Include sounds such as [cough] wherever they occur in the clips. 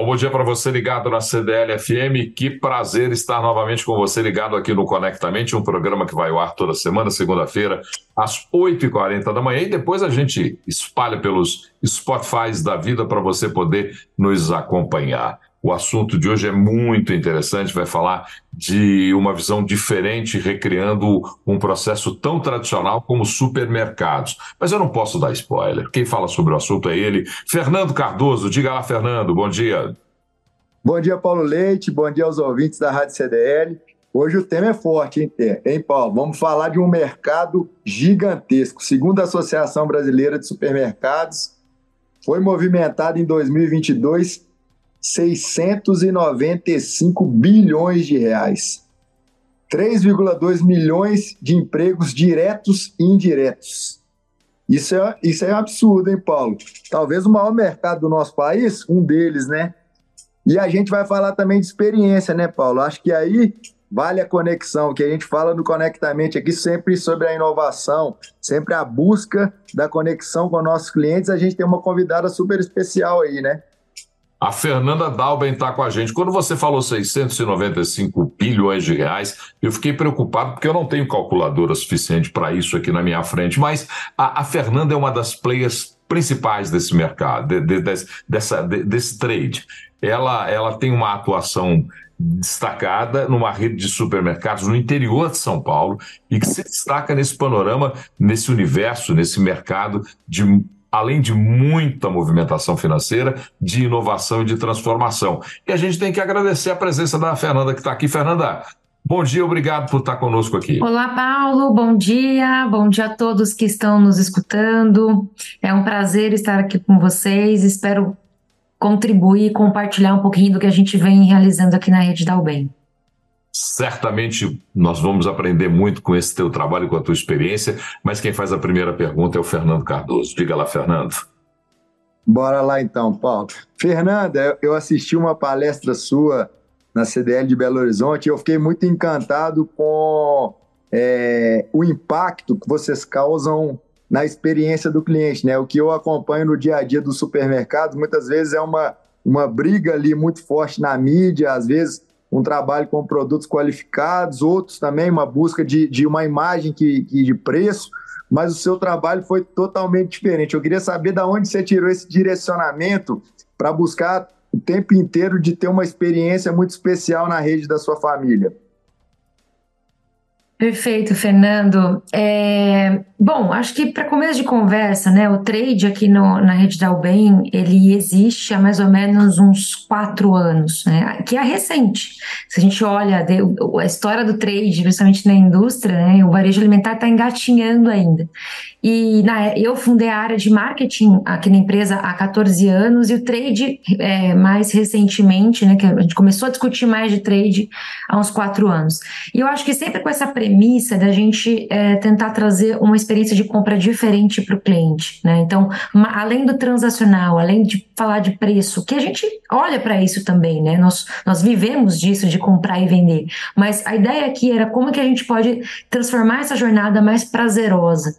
Bom, bom dia para você ligado na CDL FM. Que prazer estar novamente com você ligado aqui no Conectamente, um programa que vai ao ar toda semana, segunda-feira, às 8h40 da manhã. E depois a gente espalha pelos Spotify da vida para você poder nos acompanhar. O assunto de hoje é muito interessante, vai falar de uma visão diferente, recriando um processo tão tradicional como supermercados. Mas eu não posso dar spoiler. Quem fala sobre o assunto é ele, Fernando Cardoso. Diga lá, Fernando, bom dia. Bom dia, Paulo Leite, bom dia aos ouvintes da Rádio CDL. Hoje o tema é forte, hein, hein, Paulo? Vamos falar de um mercado gigantesco. Segundo a Associação Brasileira de Supermercados, foi movimentado em 2022 695 bilhões de reais. 3,2 milhões de empregos diretos e indiretos. Isso é, isso é um absurdo, hein, Paulo? Talvez o maior mercado do nosso país, um deles, né? E a gente vai falar também de experiência, né, Paulo? Acho que aí vale a conexão, que a gente fala no Conectamente aqui sempre sobre a inovação, sempre a busca da conexão com nossos clientes. A gente tem uma convidada super especial aí, né? A Fernanda Dalben está com a gente. Quando você falou 695 bilhões de reais, eu fiquei preocupado porque eu não tenho calculadora suficiente para isso aqui na minha frente. Mas a, a, Fernanda é uma das players principais desse mercado, de, de, de, dessa, desse trade. Ela, ela tem uma atuação destacada numa rede de supermercados no interior de São Paulo e que se destaca nesse panorama, nesse universo, nesse mercado de além de muita movimentação financeira, de inovação e de transformação. E a gente tem que agradecer a presença da Fernanda que está aqui. Fernanda, Bom dia, obrigado por estar conosco aqui. Olá, Paulo, bom dia, bom dia a todos que estão nos escutando. É um prazer estar aqui com vocês. Espero contribuir, compartilhar um pouquinho do que a gente vem realizando aqui na Rede Dalben. Certamente nós vamos aprender muito com esse teu trabalho, com a tua experiência, mas quem faz a primeira pergunta é o Fernando Cardoso. Diga lá, Fernando. Bora lá então, Paulo. Fernanda, eu assisti uma palestra sua na CDL de Belo Horizonte e eu fiquei muito encantado com é, o impacto que vocês causam na experiência do cliente, né? O que eu acompanho no dia a dia dos supermercados, muitas vezes é uma, uma briga ali muito forte na mídia, às vezes um trabalho com produtos qualificados, outros também uma busca de, de uma imagem que, que de preço, mas o seu trabalho foi totalmente diferente. Eu queria saber de onde você tirou esse direcionamento para buscar o tempo inteiro de ter uma experiência muito especial na rede da sua família. Perfeito, Fernando. É, bom, acho que para começo de conversa, né, o trade aqui no, na rede da Ubem, ele existe há mais ou menos uns quatro anos, né, que é recente. Se a gente olha de, a história do trade, principalmente na indústria, né, o varejo alimentar está engatinhando ainda. E na, eu fundei a área de marketing aqui na empresa há 14 anos e o trade é, mais recentemente, né, que a gente começou a discutir mais de trade há uns quatro anos. E eu acho que sempre com essa premissa da gente é, tentar trazer uma experiência de compra diferente para o cliente. Né? Então, uma, além do transacional, além de falar de preço, que a gente olha para isso também, né? Nós, nós vivemos disso, de comprar e vender. Mas a ideia aqui era como que a gente pode transformar essa jornada mais prazerosa.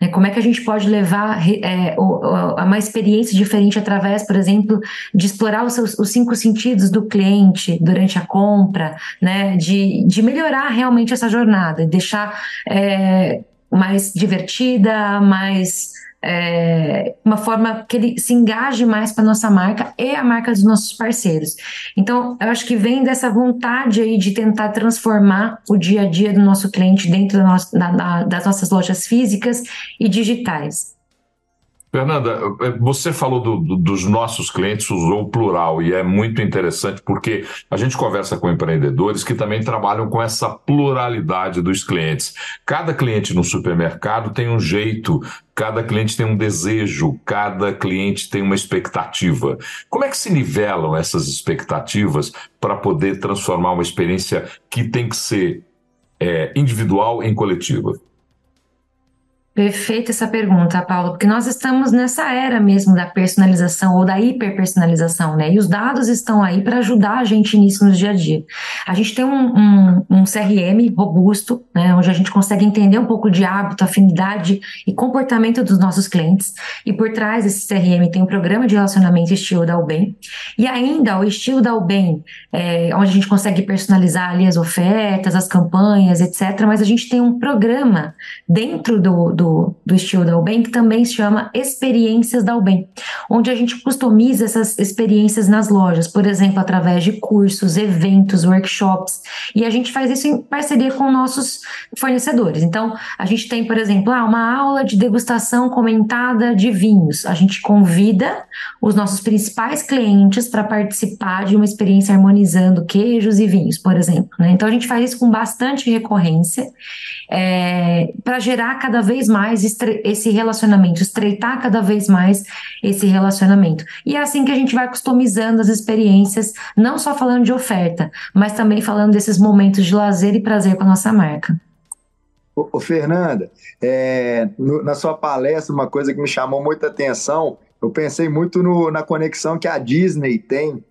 Né? Como é que a gente pode levar é, a uma experiência diferente através, por exemplo, de explorar os, seus, os cinco sentidos do cliente durante a compra, né? de, de melhorar realmente essa jornada, deixar é, mais divertida, mais é, uma forma que ele se engaje mais com a nossa marca e a marca dos nossos parceiros. Então, eu acho que vem dessa vontade aí de tentar transformar o dia a dia do nosso cliente dentro da nossa, da, das nossas lojas físicas e digitais. Fernanda, é, você falou do, do, dos nossos clientes, usou o plural, e é muito interessante porque a gente conversa com empreendedores que também trabalham com essa pluralidade dos clientes. Cada cliente no supermercado tem um jeito, cada cliente tem um desejo, cada cliente tem uma expectativa. Como é que se nivelam essas expectativas para poder transformar uma experiência que tem que ser é, individual em coletiva? Perfeita essa pergunta, Paulo, porque nós estamos nessa era mesmo da personalização ou da hiperpersonalização, né? E os dados estão aí para ajudar a gente nisso no dia a dia. A gente tem um, um, um, CRM robusto, né? Onde a gente consegue entender um pouco de hábito, afinidade e comportamento dos nossos clientes. E por trás desse CRM tem um programa de relacionamento estilo da Ubem. E ainda o estilo da Ubem, é, onde a gente consegue personalizar ali as ofertas, as campanhas, etc. Mas a gente tem um programa dentro do, do do, do estilo da UBEM, que também se chama Experiências da UBEM, onde a gente customiza essas experiências nas lojas, por exemplo, através de cursos, eventos, workshops, e a gente faz isso em parceria com nossos fornecedores. Então, a gente tem, por exemplo, ah, uma aula de degustação comentada de vinhos. A gente convida os nossos principais clientes para participar de uma experiência harmonizando queijos e vinhos, por exemplo. Né? Então, a gente faz isso com bastante recorrência é, para gerar cada vez mais esse relacionamento, estreitar cada vez mais esse relacionamento. E é assim que a gente vai customizando as experiências, não só falando de oferta, mas também falando desses momentos de lazer e prazer com a nossa marca. Ô, ô Fernanda, é, no, na sua palestra, uma coisa que me chamou muita atenção, eu pensei muito no, na conexão que a Disney tem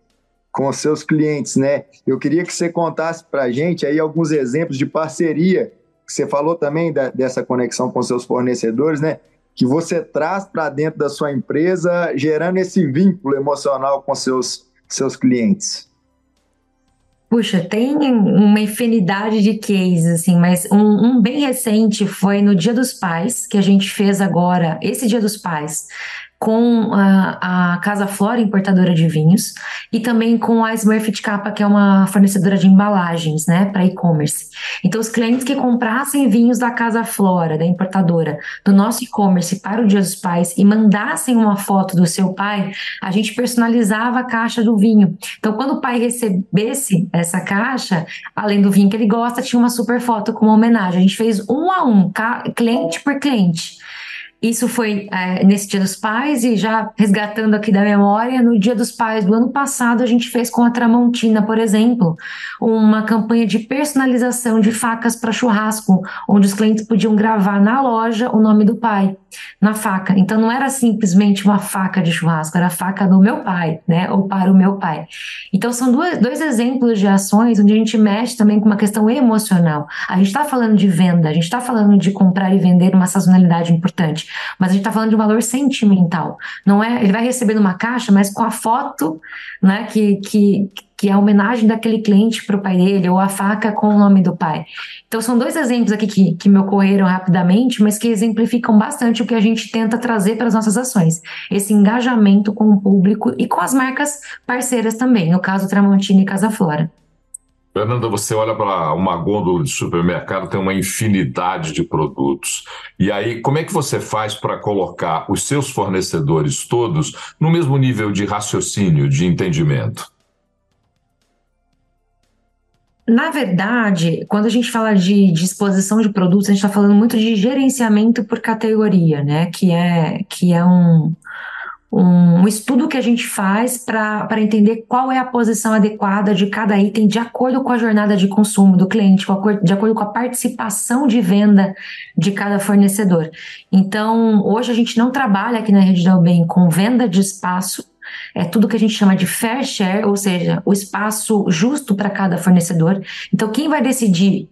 com seus clientes, né? Eu queria que você contasse para gente aí alguns exemplos de parceria você falou também da, dessa conexão com seus fornecedores, né? Que você traz para dentro da sua empresa, gerando esse vínculo emocional com seus, seus clientes. Puxa, tem uma infinidade de cases, assim, mas um, um, bem recente foi no Dia dos Pais, que a gente fez agora, esse Dia dos Pais com a, a, Casa Flora, importadora de vinhos, e também com a Smurfit Kappa, que é uma fornecedora de embalagens, né, para e-commerce. Então, os clientes que comprassem vinhos da Casa Flora, da importadora, do nosso e-commerce para o Dia dos Pais e mandassem uma foto do seu pai, a gente personalizava a caixa do vinho. Então, quando o pai recebesse essa caixa, além do vinho que ele gosta, tinha uma super foto com uma homenagem. A gente fez um a um, cliente por cliente. Isso foi é, nesse Dia dos Pais e já resgatando aqui da memória, no Dia dos Pais do ano passado a gente fez com a Tramontina, por exemplo, uma campanha de personalização de facas para churrasco, onde os clientes podiam gravar na loja o nome do pai na faca. Então não era simplesmente uma faca de churrasco, era a faca do meu pai, né? Ou para o meu pai. Então são dois, dois exemplos de ações onde a gente mexe também com uma questão emocional. A gente está falando de venda, a gente está falando de comprar e vender uma sazonalidade importante, mas a gente está falando de um valor sentimental. Não é, ele vai receber numa caixa, mas com a foto, né? Que, que que é a homenagem daquele cliente para o pai dele, ou a faca com o nome do pai. Então, são dois exemplos aqui que, que me ocorreram rapidamente, mas que exemplificam bastante o que a gente tenta trazer para as nossas ações. Esse engajamento com o público e com as marcas parceiras também, no caso Tramontina e Casa Flora. Fernanda, você olha para uma gôndola de supermercado, tem uma infinidade de produtos. E aí, como é que você faz para colocar os seus fornecedores todos no mesmo nível de raciocínio, de entendimento? Na verdade, quando a gente fala de disposição de produtos, a gente está falando muito de gerenciamento por categoria, né? Que é, que é um, um estudo que a gente faz para entender qual é a posição adequada de cada item de acordo com a jornada de consumo do cliente, de acordo com a participação de venda de cada fornecedor. Então, hoje a gente não trabalha aqui na Rede da Ubem com venda de espaço, é tudo que a gente chama de fair share, ou seja, o espaço justo para cada fornecedor. Então, quem vai decidir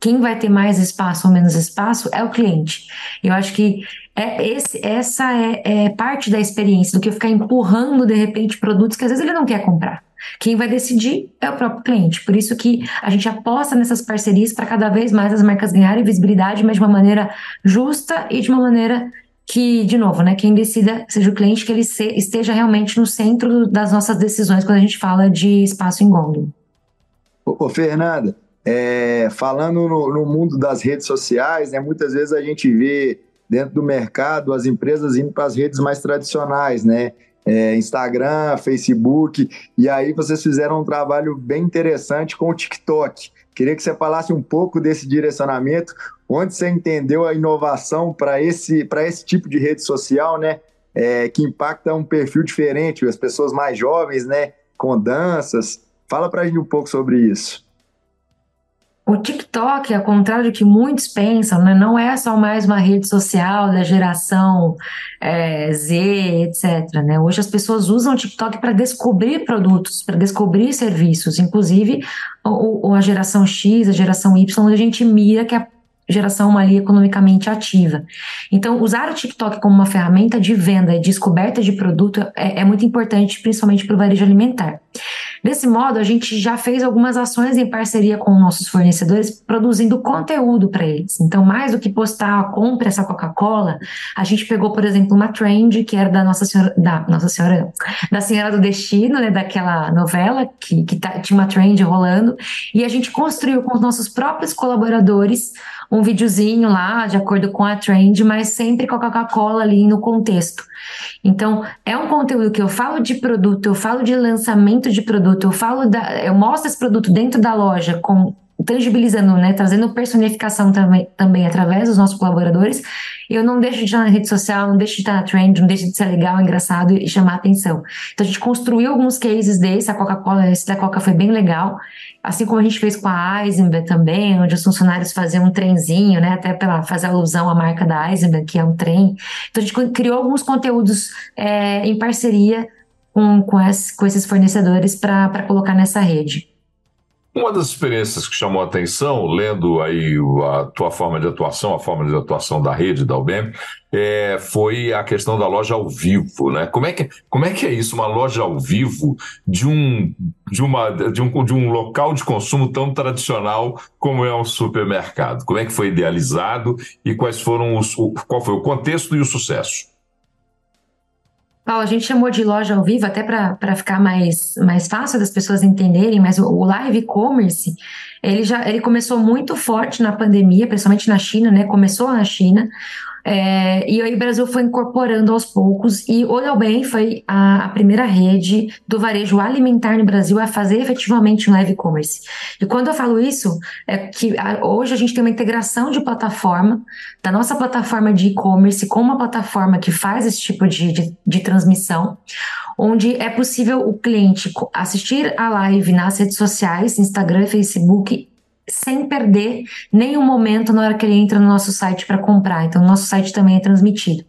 quem vai ter mais espaço ou menos espaço é o cliente. Eu acho que é esse, essa é, é, parte da experiência do que ficar empurrando de repente produtos que às vezes ele não quer comprar. Quem vai decidir é o próprio cliente. Por isso que a gente aposta nessas parcerias para cada vez mais as marcas ganharem visibilidade, mas de uma maneira justa e de uma maneira que, de novo, né, quem decida seja o cliente, que ele se, esteja realmente no centro das nossas decisões quando a gente fala de espaço em gôndola. Ô, Fernanda, é, falando no, no, mundo das redes sociais, né, muitas vezes a gente vê dentro do mercado as empresas indo para as redes mais tradicionais, né? É, Instagram, Facebook, e aí vocês fizeram um trabalho bem interessante com o TikTok. Queria que você falasse um pouco desse direcionamento, onde você entendeu a inovação para esse, esse tipo de rede social, né? É, que impacta um perfil diferente, as pessoas mais jovens, né? Com danças. Fala para a gente um pouco sobre isso. O TikTok, ao contrário do que muitos pensam, né, não é só mais uma rede social da geração é, Z, etc. Né? Hoje as pessoas usam o TikTok para descobrir produtos, para descobrir serviços, inclusive o, a geração X, a geração Y, a gente mira que é a geração ali economicamente ativa. Então, usar o TikTok como uma ferramenta de venda e descoberta de produto é, é muito importante, principalmente para o varejo alimentar. Desse modo, a gente já fez algumas ações em parceria com nossos fornecedores, produzindo conteúdo para eles. Então, mais do que postar, compre essa Coca-Cola, a gente pegou, por exemplo, uma trend que era da Nossa Senhora, da Nossa Senhora, da Senhora do Destino, né, daquela novela que, que tá, tinha uma trend rolando, e a gente construiu com os nossos próprios colaboradores um videozinho lá, de acordo com a trend, mas sempre com a Coca-Cola ali no contexto. Então, é um conteúdo que eu falo de produto, eu falo de lançamento de produto, eu falo da, eu mostro esse produto dentro da loja com tangibilizando, né, trazendo personificação também, também através dos nossos colaboradores, eu não deixo de estar na rede social, não deixo de estar na trend, não deixo de ser legal, engraçado e chamar atenção. Então a gente construiu alguns cases desse, a Coca-Cola, esse da Coca foi bem legal, assim como a gente fez com a Eisenberg também, onde os funcionários faziam um trenzinho, né, até para fazer alusão à marca da Eisenberg, que é um trem. Então a gente criou alguns conteúdos é, em parceria com, com, com esses fornecedores para colocar nessa rede. Uma das experiências que chamou a atenção, lendo aí a tua forma de atuação, a forma de atuação da rede da UBM, é, foi a questão da loja ao vivo, né? Como é que, como é, que é isso, uma loja ao vivo de um, de, uma, de, um, de um local de consumo tão tradicional como é um supermercado? Como é que foi idealizado e quais foram os, qual foi o contexto e o sucesso? Paulo, a gente chamou de loja ao vivo até para ficar mais, mais fácil das pessoas entenderem, mas o, o live commerce ele já ele começou muito forte na pandemia, principalmente na China, né? Começou na China. É, e aí o Brasil foi incorporando aos poucos, e Olha Bem foi a, a, primeira rede do varejo alimentar no Brasil a fazer efetivamente um live commerce. E quando eu falo isso, é que a, hoje a gente tem uma integração de plataforma, da nossa plataforma de e-commerce com uma plataforma que faz esse tipo de, de, de transmissão, onde é possível o cliente assistir a live nas redes sociais, Instagram, Facebook sem perder nenhum momento na hora que ele entra no nosso site para comprar. Então, nosso site também é transmitido.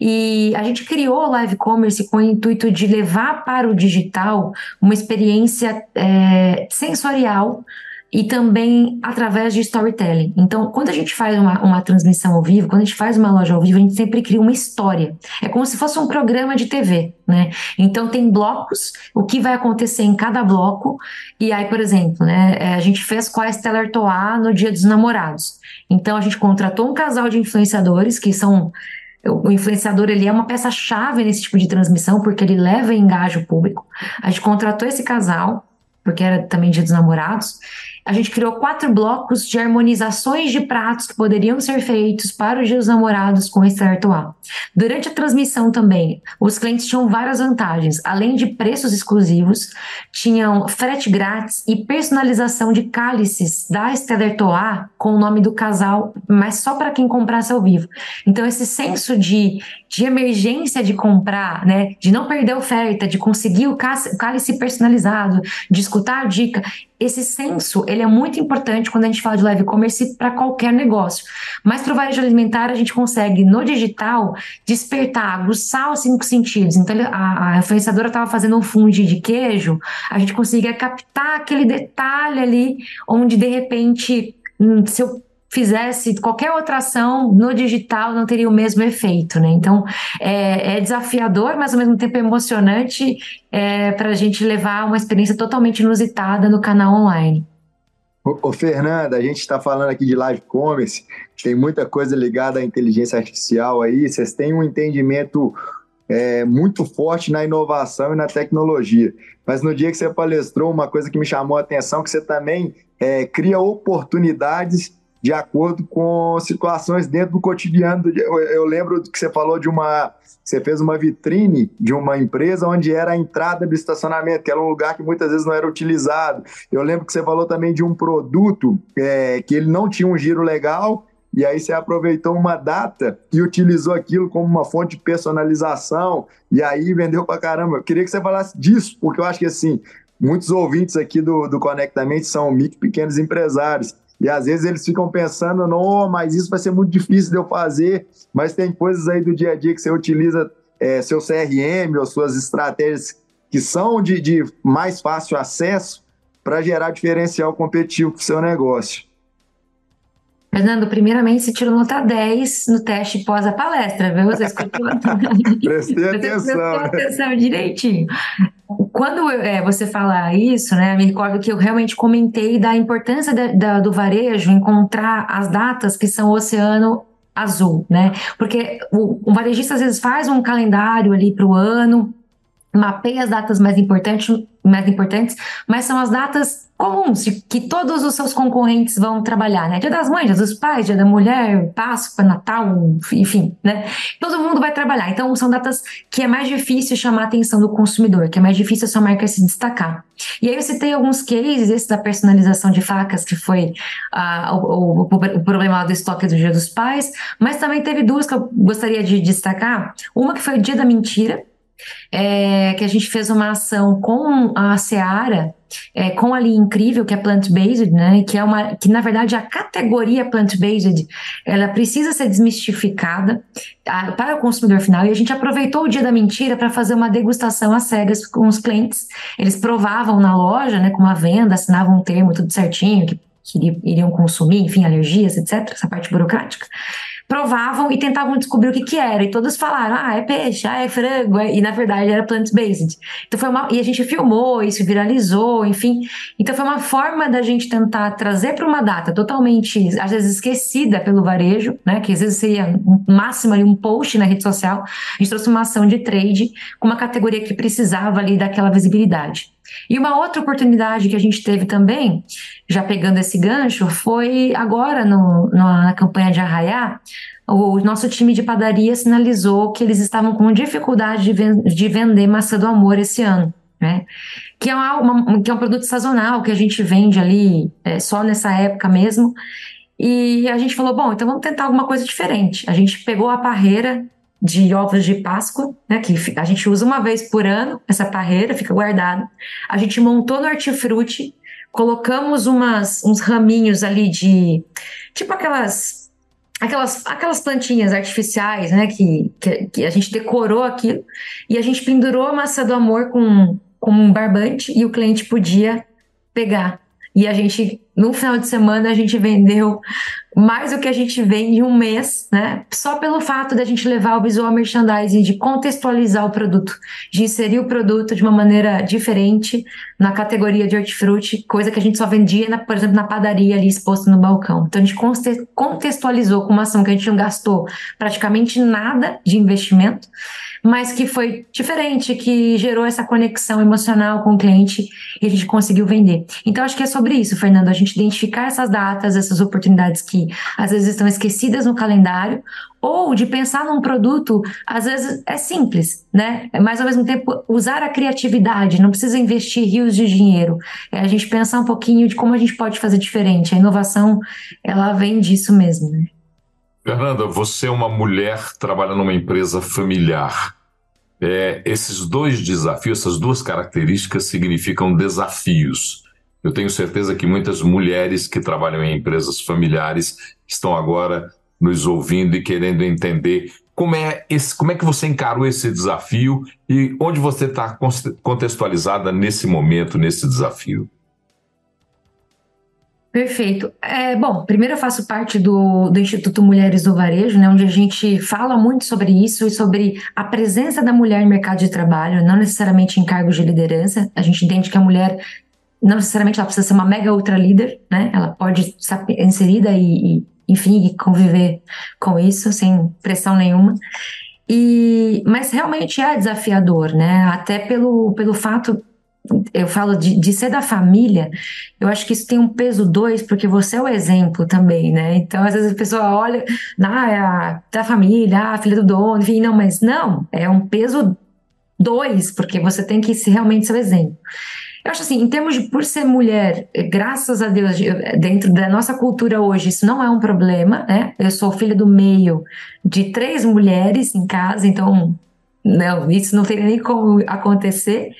E a gente criou o Live Commerce com o intuito de levar para o digital uma experiência é, sensorial e também através de storytelling. Então, quando a gente faz uma, uma transmissão ao vivo, quando a gente faz uma loja ao vivo, a gente sempre cria uma história. É como se fosse um programa de TV, né? Então, tem blocos, o que vai acontecer em cada bloco. E aí, por exemplo, né, é, a gente fez com a Stellar Toa no Dia dos Namorados. Então, a gente contratou um casal de influenciadores que são o influenciador ele é uma peça chave nesse tipo de transmissão porque ele leva e engaja o público. A gente contratou esse casal porque era também Dia dos Namorados a gente criou quatro blocos de harmonizações de pratos que poderiam ser feitos para os dias namorados com esse A. Durante a transmissão também, os clientes tinham várias vantagens. Além de preços exclusivos, tinham frete grátis e personalização de cálices da Esteller Toa com o nome do casal, mas só para quem comprasse ao vivo. Então, esse senso de, de emergência de comprar, né, de não perder oferta, de conseguir o cálice personalizado, de escutar a dica, esse senso ele é muito importante quando a gente fala de live commerce para qualquer negócio. Mas para o varejo alimentar, a gente consegue, no digital, despertar, aguçar os cinco sentidos. Então, a, a influenciadora estava fazendo um fundi de queijo, a gente conseguia captar aquele detalhe ali, onde de repente, hum, se eu fizesse qualquer outra ação no digital não teria o mesmo efeito, né? Então é, é desafiador, mas ao mesmo tempo é emocionante é, para a gente levar uma experiência totalmente inusitada no canal online. Ô, Fernanda, a gente está falando aqui de live commerce, tem muita coisa ligada à inteligência artificial aí, vocês têm um entendimento é, muito forte na inovação e na tecnologia. Mas no dia que você palestrou, uma coisa que me chamou a atenção, que você também é, cria oportunidades de acordo com situações dentro do cotidiano. Eu, lembro que você falou de uma. Você fez uma vitrine de uma empresa onde era a entrada do estacionamento, que era um lugar que muitas vezes não era utilizado. Eu lembro que você falou também de um produto é, que ele não tinha um giro legal, e aí você aproveitou uma data e utilizou aquilo como uma fonte de personalização, e aí vendeu pra caramba. Eu queria que você falasse disso, porque eu acho que assim, muitos ouvintes aqui do, do Conectamente são micro pequenos empresários. E às vezes eles ficam pensando, não, mas isso vai ser muito difícil de eu fazer, mas tem coisas aí do dia a dia que você utiliza é, seu CRM ou suas estratégias que são de, de mais fácil acesso para gerar diferencial competitivo para o seu negócio. Fernando, primeiramente você tirou nota 10 no teste pós a palestra, viu? Você escutou? [laughs] Prestei atenção. Prestou atenção direitinho. Quando é, você fala isso, né, me recordo que eu realmente comentei da importância da, do varejo encontrar as datas que são oceano azul, né? Porque o, o varejista às vezes faz um calendário ali para o ano, mapeia as datas mais importantes, mais importantes, mas são as datas comuns que todos os seus concorrentes vão trabalhar, né? Dia das Mães, Dia dos Pais, Dia da Mulher, Páscoa, Natal, enfim, né? Todo mundo vai trabalhar. Então são datas que é mais difícil chamar a atenção do consumidor, que é mais difícil a sua marca se destacar. E aí eu citei alguns cases, esse da personalização de facas, que foi uh, o, o, o, problema do estoque do Dia dos Pais, mas também teve duas que eu gostaria de destacar. Uma que foi o Dia da Mentira, é, que a gente fez uma ação com a Seara, é, com a linha incrível, que é plant-based, né? Que é uma, que na verdade a categoria plant-based, ela precisa ser desmistificada a, para o consumidor final. E a gente aproveitou o dia da mentira para fazer uma degustação às cegas com os clientes. Eles provavam na loja, né? Com uma venda, assinavam um termo tudo certinho que, que iriam consumir, enfim, alergias, etc. Essa parte burocrática provavam e tentavam descobrir o que que era. E todos falaram, ah, é peixe, ah, é frango. E na verdade era plant-based. Então foi uma... E a gente filmou, isso viralizou, enfim. Então foi uma forma da gente tentar trazer para uma data totalmente, às vezes, esquecida pelo varejo, né? Que às vezes seria máximo ali um post na rede social. A gente trouxe uma ação de trade com uma categoria que precisava ali daquela visibilidade. E uma outra oportunidade que a gente teve também, já pegando esse gancho, foi agora no, na campanha de Arraiá, o nosso time de padaria sinalizou que eles estavam com dificuldade de, ven de vender maçã do amor esse ano. Né? Que, é uma, uma, que é um produto sazonal que a gente vende ali é, só nessa época mesmo. E a gente falou: bom, então vamos tentar alguma coisa diferente. A gente pegou a parreira de ovos de Páscoa, né, que a gente usa uma vez por ano, essa parreira fica guardada. A gente montou no hortifruti, colocamos umas, uns raminhos ali de, tipo aquelas, aquelas, aquelas plantinhas artificiais, né, que, que, que a gente decorou aquilo, e a gente pendurou a massa do amor com, com um barbante e o cliente podia pegar. E a gente, no final de semana, a gente vendeu mais do que a gente vende em um mês, né? Só pelo fato da gente levar o visual merchandising, de contextualizar o produto, de inserir o produto de uma maneira diferente na categoria de hortifruti, coisa que a gente só vendia, na, por exemplo, na padaria ali exposto no balcão. Então a gente contextualizou com uma ação que a gente não gastou praticamente nada de investimento mas que foi diferente, que gerou essa conexão emocional com o cliente e a gente conseguiu vender. Então, acho que é sobre isso, Fernando, a gente identificar essas datas, essas oportunidades que às vezes estão esquecidas no calendário, ou de pensar num produto, às vezes é simples, né? Mas ao mesmo tempo usar a criatividade, não precisa investir rios de dinheiro. É a gente pensar um pouquinho de como a gente pode fazer diferente. A inovação, ela vem disso mesmo, né? Fernanda, você é uma mulher trabalhando numa empresa familiar. É, esses dois desafios, essas duas características significam desafios. Eu tenho certeza que muitas mulheres que trabalham em empresas familiares estão agora nos ouvindo e querendo entender como é, esse, como é que você encarou esse desafio e onde você está contextualizada nesse momento, nesse desafio. Perfeito. É, bom, primeiro eu faço parte do, do Instituto Mulheres do Varejo, né, onde a gente fala muito sobre isso e sobre a presença da mulher no mercado de trabalho, não necessariamente em cargos de liderança. A gente entende que a mulher, não necessariamente ela precisa ser uma mega ultra líder, né? Ela pode estar inserida e, e enfim, conviver com isso sem pressão nenhuma. E, mas realmente é desafiador, né? Até pelo, pelo fato eu falo de, de ser da família, eu acho que isso tem um peso dois, porque você é o exemplo também, né? Então, às vezes a pessoa olha, ah, é a, da família, ah, a filha do dono, enfim, não, mas não, é um peso dois, porque você tem que ser realmente seu exemplo. Eu acho assim, em termos de por ser mulher, graças a Deus, dentro da nossa cultura hoje, isso não é um problema, né? Eu sou filha do meio de três mulheres em casa, então, não, isso não tem nem como acontecer.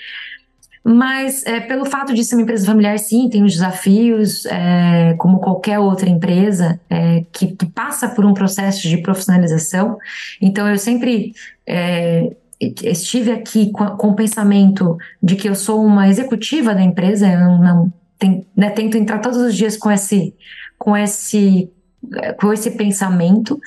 Mas é, pelo fato de ser uma empresa familiar, sim, tem os desafios, é, como qualquer outra empresa é, que, que, passa por um processo de profissionalização. Então, eu sempre é, estive aqui com, com, o pensamento de que eu sou uma executiva da empresa, eu não, não tem, né, tento entrar todos os dias com esse, com esse, com esse pensamento.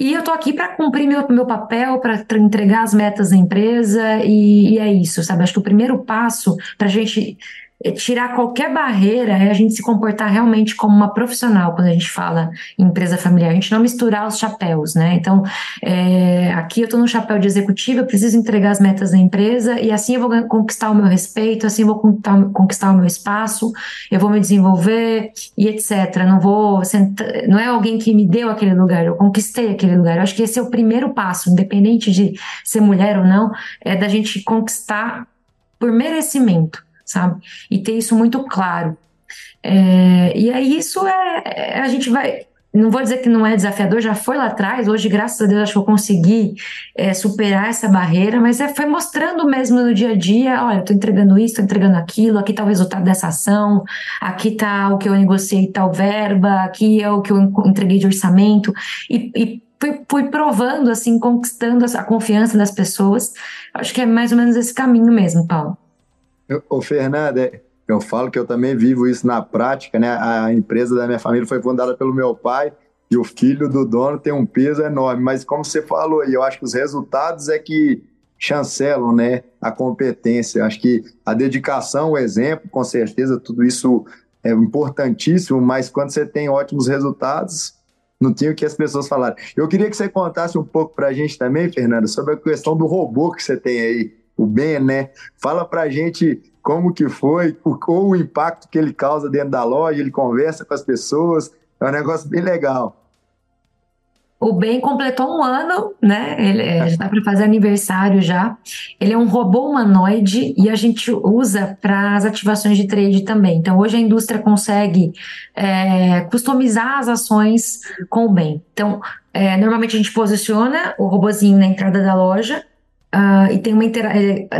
E eu tô aqui para cumprir meu, meu papel, para entregar as metas da empresa, e, e, é isso, sabe? Acho que o primeiro passo para a gente tirar qualquer barreira é a gente se comportar realmente como uma profissional quando a gente fala em empresa familiar, a gente não misturar os chapéus, né? Então, é, aqui eu estou no chapéu de executiva, eu preciso entregar as metas da empresa e assim eu vou conquistar o meu respeito, assim eu vou conquistar o meu espaço, eu vou me desenvolver e etc. Não vou sentar, não é alguém que me deu aquele lugar, eu conquistei aquele lugar. Eu acho que esse é o primeiro passo, independente de ser mulher ou não, é da gente conquistar por merecimento sabe? E ter isso muito claro. É, e aí isso é, é, a gente vai, não vou dizer que não é desafiador, já foi lá atrás, hoje graças a Deus acho que eu consegui é, superar essa barreira, mas é, foi mostrando mesmo no dia a dia, olha, estou entregando isso, estou entregando aquilo, aqui está o resultado dessa ação, aqui está o que eu negociei tal verba, aqui é o que eu entreguei de orçamento, e, e fui, fui, provando, assim, conquistando a confiança das pessoas, acho que é mais ou menos esse caminho mesmo, Paulo. Ô, Fernanda, é, eu falo que eu também vivo isso na prática, né? A empresa da minha família foi fundada pelo meu pai e o filho do dono tem um peso enorme. Mas como você falou aí, eu acho que os resultados é que chancelam, né? A competência. Eu acho que a dedicação, o exemplo, com certeza, tudo isso é importantíssimo. Mas quando você tem ótimos resultados, não tinha o que as pessoas falarem. Eu queria que você contasse um pouco para a gente também, Fernanda, sobre a questão do robô que você tem aí o Ben, né? Fala pra gente como que foi, ou o impacto que ele causa dentro da loja, ele conversa com as pessoas, é um negócio bem legal. O Ben completou um ano, né? Ele é, dá para fazer aniversário já. Ele é um robô humanoide e a gente usa para as ativações de trade também. Então, hoje a indústria consegue é, customizar as ações com o Ben. Então, é, normalmente a gente posiciona o robozinho na entrada da loja Uh, e tem uma intera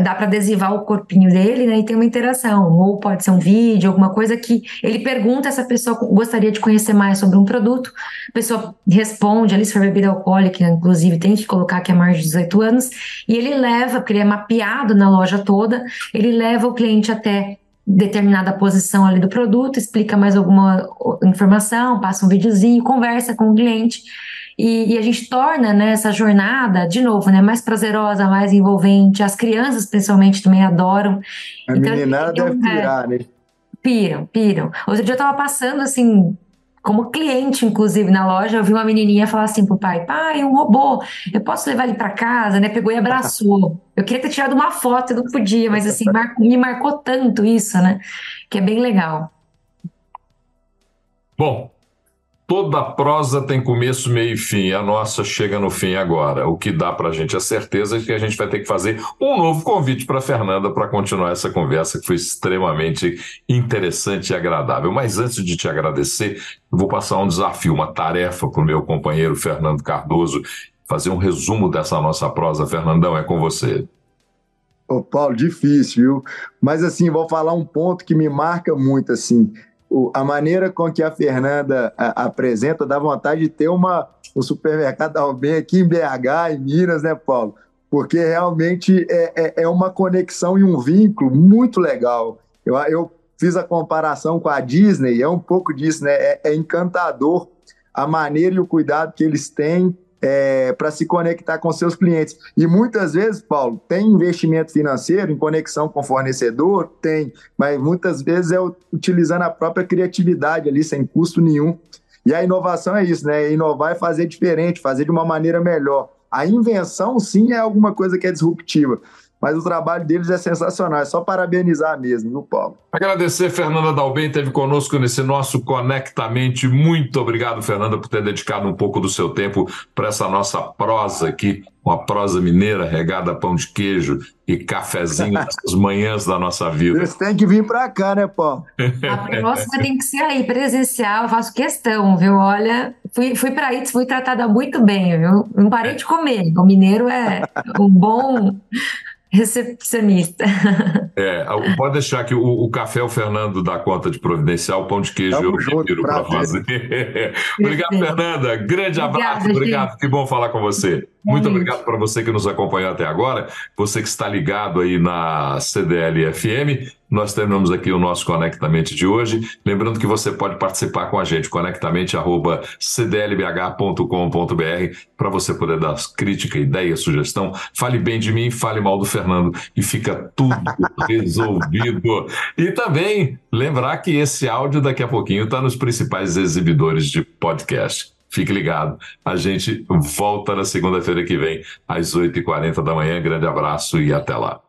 dá para adesivar o corpinho dele, né? E tem uma interação, ou pode ser um vídeo, alguma coisa que ele pergunta se a pessoa gostaria de conhecer mais sobre um produto, a pessoa responde ali se for bebida alcoólica, inclusive tem que colocar que é mais de 18 anos, e ele leva, porque ele é mapeado na loja toda, ele leva o cliente até determinada posição ali do produto, explica mais alguma informação, passa um videozinho, conversa com o cliente e, e, a gente torna né, essa jornada, de novo, né, mais prazerosa, mais envolvente. As crianças, principalmente, também adoram. A então, meninada deve pirar, né? Piram, piram. Outro dia eu tava passando, assim, como cliente, inclusive, na loja, eu vi uma menininha falar assim pro pai, pai, um robô, eu posso levar ele para casa, né? Pegou e abraçou. Eu queria ter tirado uma foto, eu não podia, mas assim, mar... me marcou tanto isso, né? Que é bem legal. Bom, Toda prosa tem começo, meio e fim. A nossa chega no fim agora. O que dá para a gente a certeza é que a gente vai ter que fazer um novo convite para Fernanda para continuar essa conversa que foi extremamente interessante e agradável. Mas antes de te agradecer, vou passar um desafio, uma tarefa para o meu companheiro Fernando Cardoso, fazer um resumo dessa nossa prosa. Fernandão, é com você. Ô, Paulo, difícil, viu? Mas assim, vou falar um ponto que me marca muito, assim a maneira com que a Fernanda apresenta dá vontade de ter uma, um supermercado Albem aqui em BH, em Minas, né, Paulo? Porque realmente é, é, é uma conexão e um vínculo muito legal. Eu, eu fiz a comparação com a Disney, é um pouco disso, né? É, é encantador a maneira e o cuidado que eles têm é, para se conectar com seus clientes. E muitas vezes, Paulo, tem investimento financeiro em conexão com fornecedor? Tem, mas muitas vezes é utilizando a própria criatividade ali, sem custo nenhum. E a inovação é isso, né? Inovar é fazer diferente, fazer de uma maneira melhor. A invenção, sim, é alguma coisa que é disruptiva mas o trabalho deles é sensacional. É só parabenizar mesmo, viu, Paulo? Agradecer, Fernanda Dalben, teve conosco nesse nosso Conectamente. Muito obrigado, Fernanda, por ter dedicado um pouco do seu tempo para essa nossa prosa aqui, uma prosa mineira regada a pão de queijo e cafezinho [laughs] nessas manhãs da nossa vida. Eles têm que vir para cá, né, Paulo? A próxima tem que ser aí, presencial, eu faço questão, viu? Olha, fui, fui para aí, fui tratada muito bem, viu? Não parei de comer. O mineiro é um bom recepcionista. [laughs] É, pode deixar que o, o, café o Fernando dá conta de providenciar, o pão de queijo Tamo eu retiro para fazer. [laughs] obrigado, Fernanda. Grande abraço, obrigado. Que bom falar com você. Muito obrigado para você que nos acompanhou até agora, você que está ligado aí na CDL FM. Nós terminamos aqui o nosso Conectamente de hoje. Lembrando que você pode participar com a gente, conectamente.cdlbh.com.br, para você poder dar crítica, ideia, sugestão. Fale bem de mim, fale mal do Fernando e fica tudo [laughs] resolvido. E também lembrar que esse áudio daqui a pouquinho está nos principais exibidores de podcast. Fique ligado. A gente volta na segunda-feira que vem, às 8h40 da manhã. Grande abraço e até lá.